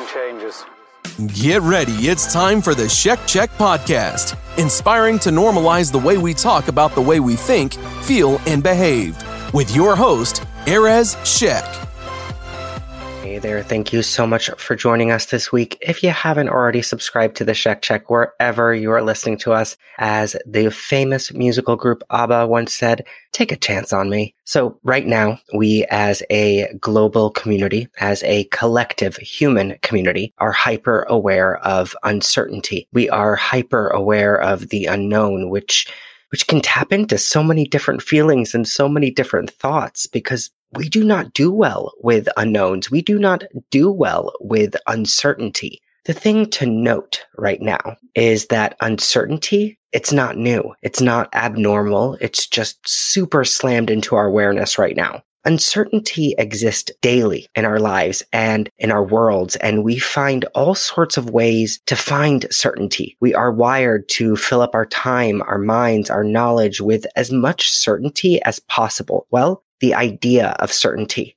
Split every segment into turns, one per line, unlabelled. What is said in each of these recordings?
Nothing changes.
Get ready. It's time for the Shek Check podcast, inspiring to normalize the way we talk about the way we think, feel, and behave. With your host, Erez Shek.
There, thank you so much for joining us this week. If you haven't already subscribed to the Shek Check wherever you are listening to us, as the famous musical group ABBA once said, take a chance on me. So right now, we as a global community, as a collective human community, are hyper aware of uncertainty. We are hyper aware of the unknown, which which can tap into so many different feelings and so many different thoughts because we do not do well with unknowns. We do not do well with uncertainty. The thing to note right now is that uncertainty, it's not new. It's not abnormal. It's just super slammed into our awareness right now. Uncertainty exists daily in our lives and in our worlds, and we find all sorts of ways to find certainty. We are wired to fill up our time, our minds, our knowledge with as much certainty as possible. Well, the idea of certainty.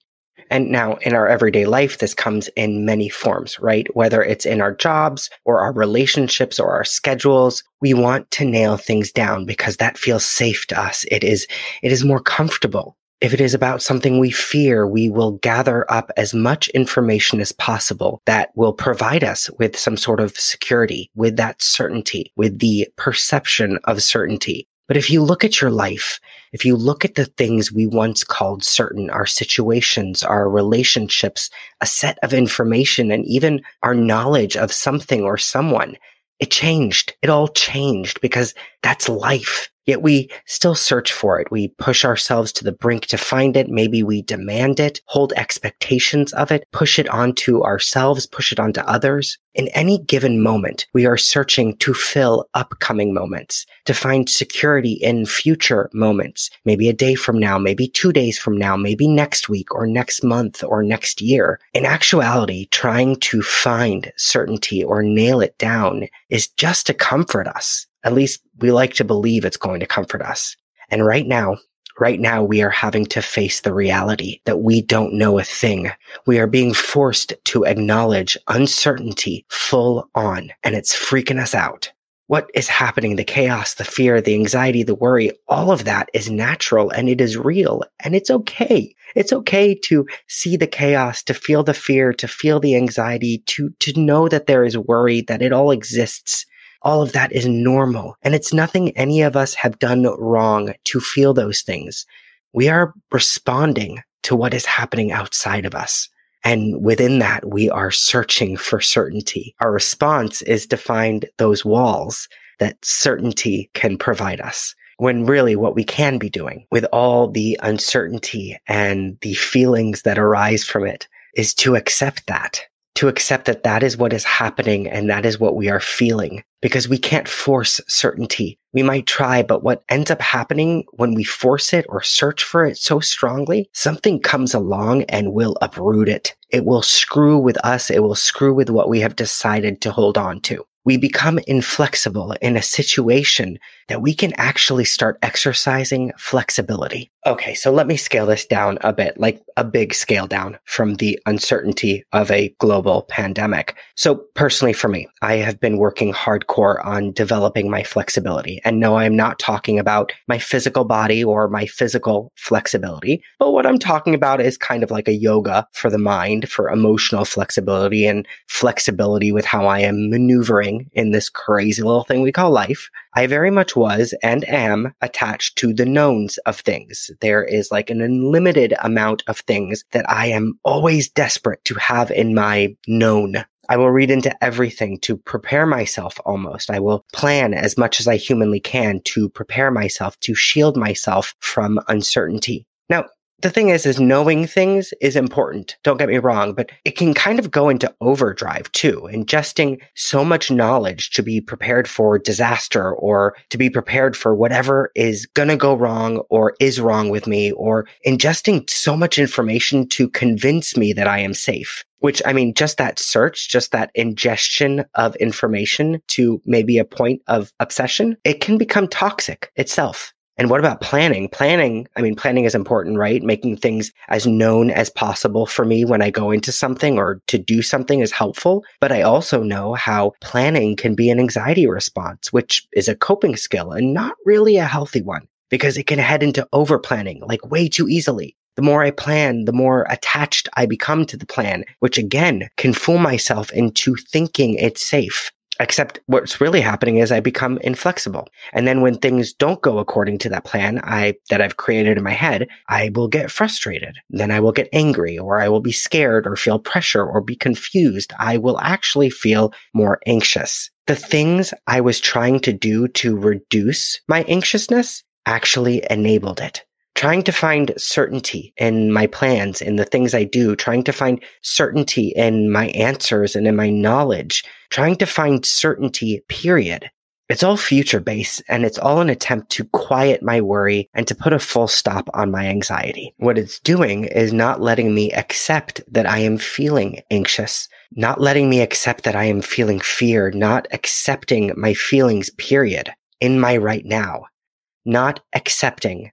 And now in our everyday life, this comes in many forms, right? Whether it's in our jobs or our relationships or our schedules, we want to nail things down because that feels safe to us. It is, it is more comfortable. If it is about something we fear, we will gather up as much information as possible that will provide us with some sort of security, with that certainty, with the perception of certainty. But if you look at your life, if you look at the things we once called certain, our situations, our relationships, a set of information, and even our knowledge of something or someone, it changed. It all changed because that's life. Yet we still search for it. We push ourselves to the brink to find it. Maybe we demand it, hold expectations of it, push it onto ourselves, push it onto others. In any given moment, we are searching to fill upcoming moments, to find security in future moments, maybe a day from now, maybe two days from now, maybe next week or next month or next year. In actuality, trying to find certainty or nail it down is just to comfort us. At least we like to believe it's going to comfort us. And right now, right now we are having to face the reality that we don't know a thing. We are being forced to acknowledge uncertainty full on and it's freaking us out. What is happening? The chaos, the fear, the anxiety, the worry, all of that is natural and it is real and it's okay. It's okay to see the chaos, to feel the fear, to feel the anxiety, to, to know that there is worry, that it all exists all of that is normal. And it's nothing any of us have done wrong to feel those things. We are responding to what is happening outside of us. And within that, we are searching for certainty. Our response is to find those walls that certainty can provide us. When really what we can be doing with all the uncertainty and the feelings that arise from it is to accept that to accept that that is what is happening and that is what we are feeling because we can't force certainty. We might try, but what ends up happening when we force it or search for it so strongly, something comes along and will uproot it. It will screw with us. It will screw with what we have decided to hold on to we become inflexible in a situation that we can actually start exercising flexibility. Okay, so let me scale this down a bit, like a big scale down from the uncertainty of a global pandemic. So personally for me, I have been working hardcore on developing my flexibility. And no, I'm not talking about my physical body or my physical flexibility, but what I'm talking about is kind of like a yoga for the mind, for emotional flexibility and flexibility with how I am maneuvering in this crazy little thing we call life. I very much was and am attached to the knowns of things. There is like an unlimited amount of things that I am always desperate to have in my known. I will read into everything to prepare myself almost. I will plan as much as I humanly can to prepare myself, to shield myself from uncertainty. Now, the thing is, is knowing things is important. Don't get me wrong, but it can kind of go into overdrive too, ingesting so much knowledge to be prepared for disaster or to be prepared for whatever is going to go wrong or is wrong with me or ingesting so much information to convince me that I am safe. Which I mean, just that search, just that ingestion of information to maybe a point of obsession, it can become toxic itself. And what about planning? Planning, I mean, planning is important, right? Making things as known as possible for me when I go into something or to do something is helpful. But I also know how planning can be an anxiety response, which is a coping skill and not really a healthy one because it can head into over planning like way too easily. The more I plan, the more attached I become to the plan, which again can fool myself into thinking it's safe. Except what's really happening is I become inflexible. And then when things don't go according to that plan I, that I've created in my head, I will get frustrated. Then I will get angry or I will be scared or feel pressure or be confused. I will actually feel more anxious. The things I was trying to do to reduce my anxiousness actually enabled it trying to find certainty in my plans, in the things I do, trying to find certainty in my answers and in my knowledge, trying to find certainty, period. It's all future based and it's all an attempt to quiet my worry and to put a full stop on my anxiety. What it's doing is not letting me accept that I am feeling anxious, not letting me accept that I am feeling fear, not accepting my feelings, period, in my right now, not accepting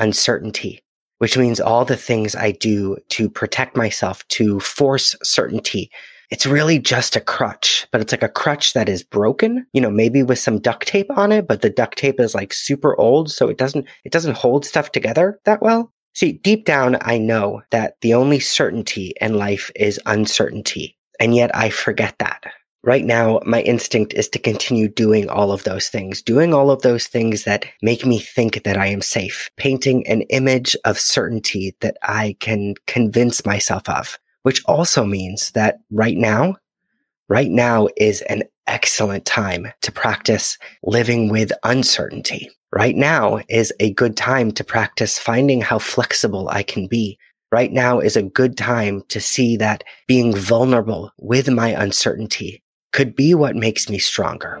uncertainty, which means all the things I do to protect myself, to force certainty. It's really just a crutch, but it's like a crutch that is broken, you know, maybe with some duct tape on it, but the duct tape is like super old. So it doesn't, it doesn't hold stuff together that well. See, deep down, I know that the only certainty in life is uncertainty. And yet I forget that right now, my instinct is to continue doing all of those things, doing all of those things that make me think that I am safe, painting an image of certainty that I can convince myself of, which also means that right now, right now is an excellent time to practice living with uncertainty. Right now is a good time to practice finding how flexible I can be, right now is a good time to see that being vulnerable with my uncertainty could be what makes me stronger.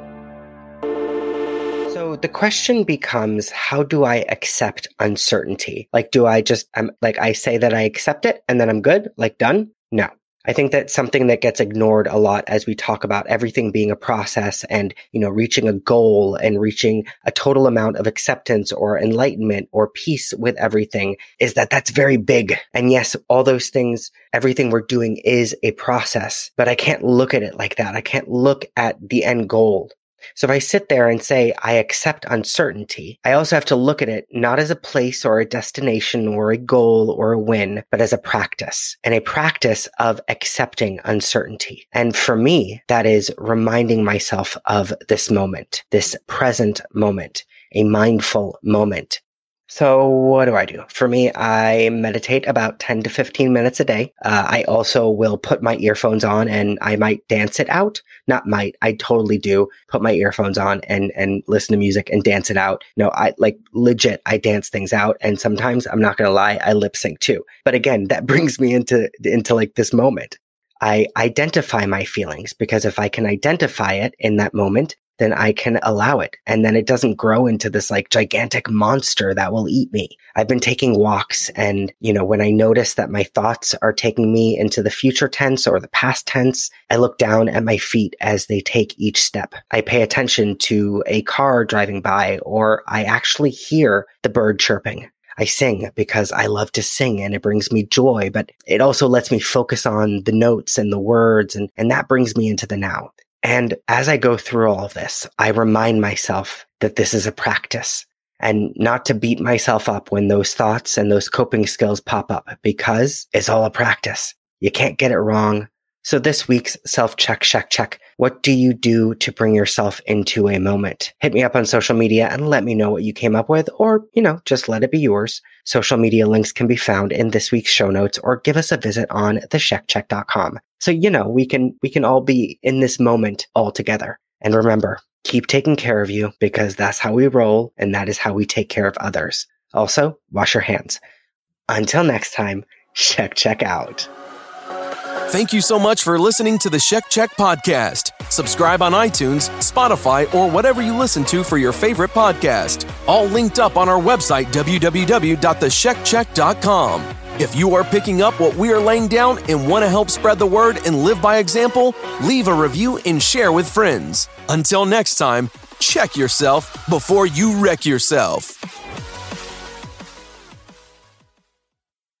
So the question becomes how do I accept uncertainty? Like, do I just, I'm like, I say that I accept it and then I'm good, like done? No. I think that's something that gets ignored a lot as we talk about everything being a process and, you know, reaching a goal and reaching a total amount of acceptance or enlightenment or peace with everything is that that's very big. And yes, all those things, everything we're doing is a process, but I can't look at it like that. I can't look at the end goal. So if I sit there and say, I accept uncertainty, I also have to look at it not as a place or a destination or a goal or a win, but as a practice and a practice of accepting uncertainty. And for me, that is reminding myself of this moment, this present moment, a mindful moment so what do I do? For me, I meditate about 10 to 15 minutes a day. Uh, I also will put my earphones on and I might dance it out. Not might, I totally do put my earphones on and, and listen to music and dance it out. No, I like legit, I dance things out. And sometimes I'm not going to lie, I lip sync too. But again, that brings me into, into like this moment. I identify my feelings because if I can identify it in that moment, then I can allow it. And then it doesn't grow into this like gigantic monster that will eat me. I've been taking walks and, you know, when I notice that my thoughts are taking me into the future tense or the past tense, I look down at my feet as they take each step. I pay attention to a car driving by or I actually hear the bird chirping. I sing because I love to sing and it brings me joy, but it also lets me focus on the notes and the words and, and that brings me into the now. And as I go through all of this, I remind myself that this is a practice and not to beat myself up when those thoughts and those coping skills pop up because it's all a practice. You can't get it wrong. So this week's self check, check, check. What do you do to bring yourself into a moment? Hit me up on social media and let me know what you came up with, or, you know, just let it be yours. Social media links can be found in this week's show notes or give us a visit on theshekcheck.com. So, you know, we can, we can all be in this moment all together. And remember, keep taking care of you because that's how we roll and that is how we take care of others. Also, wash your hands. Until next time, check, check out.
Thank you so much for listening to the Shek Check podcast. Subscribe on iTunes, Spotify, or whatever you listen to for your favorite podcast. All linked up on our website, www.theshekcheck.com. If you are picking up what we are laying down and want to help spread the word and live by example, leave a review and share with friends. Until next time, check yourself before you wreck yourself.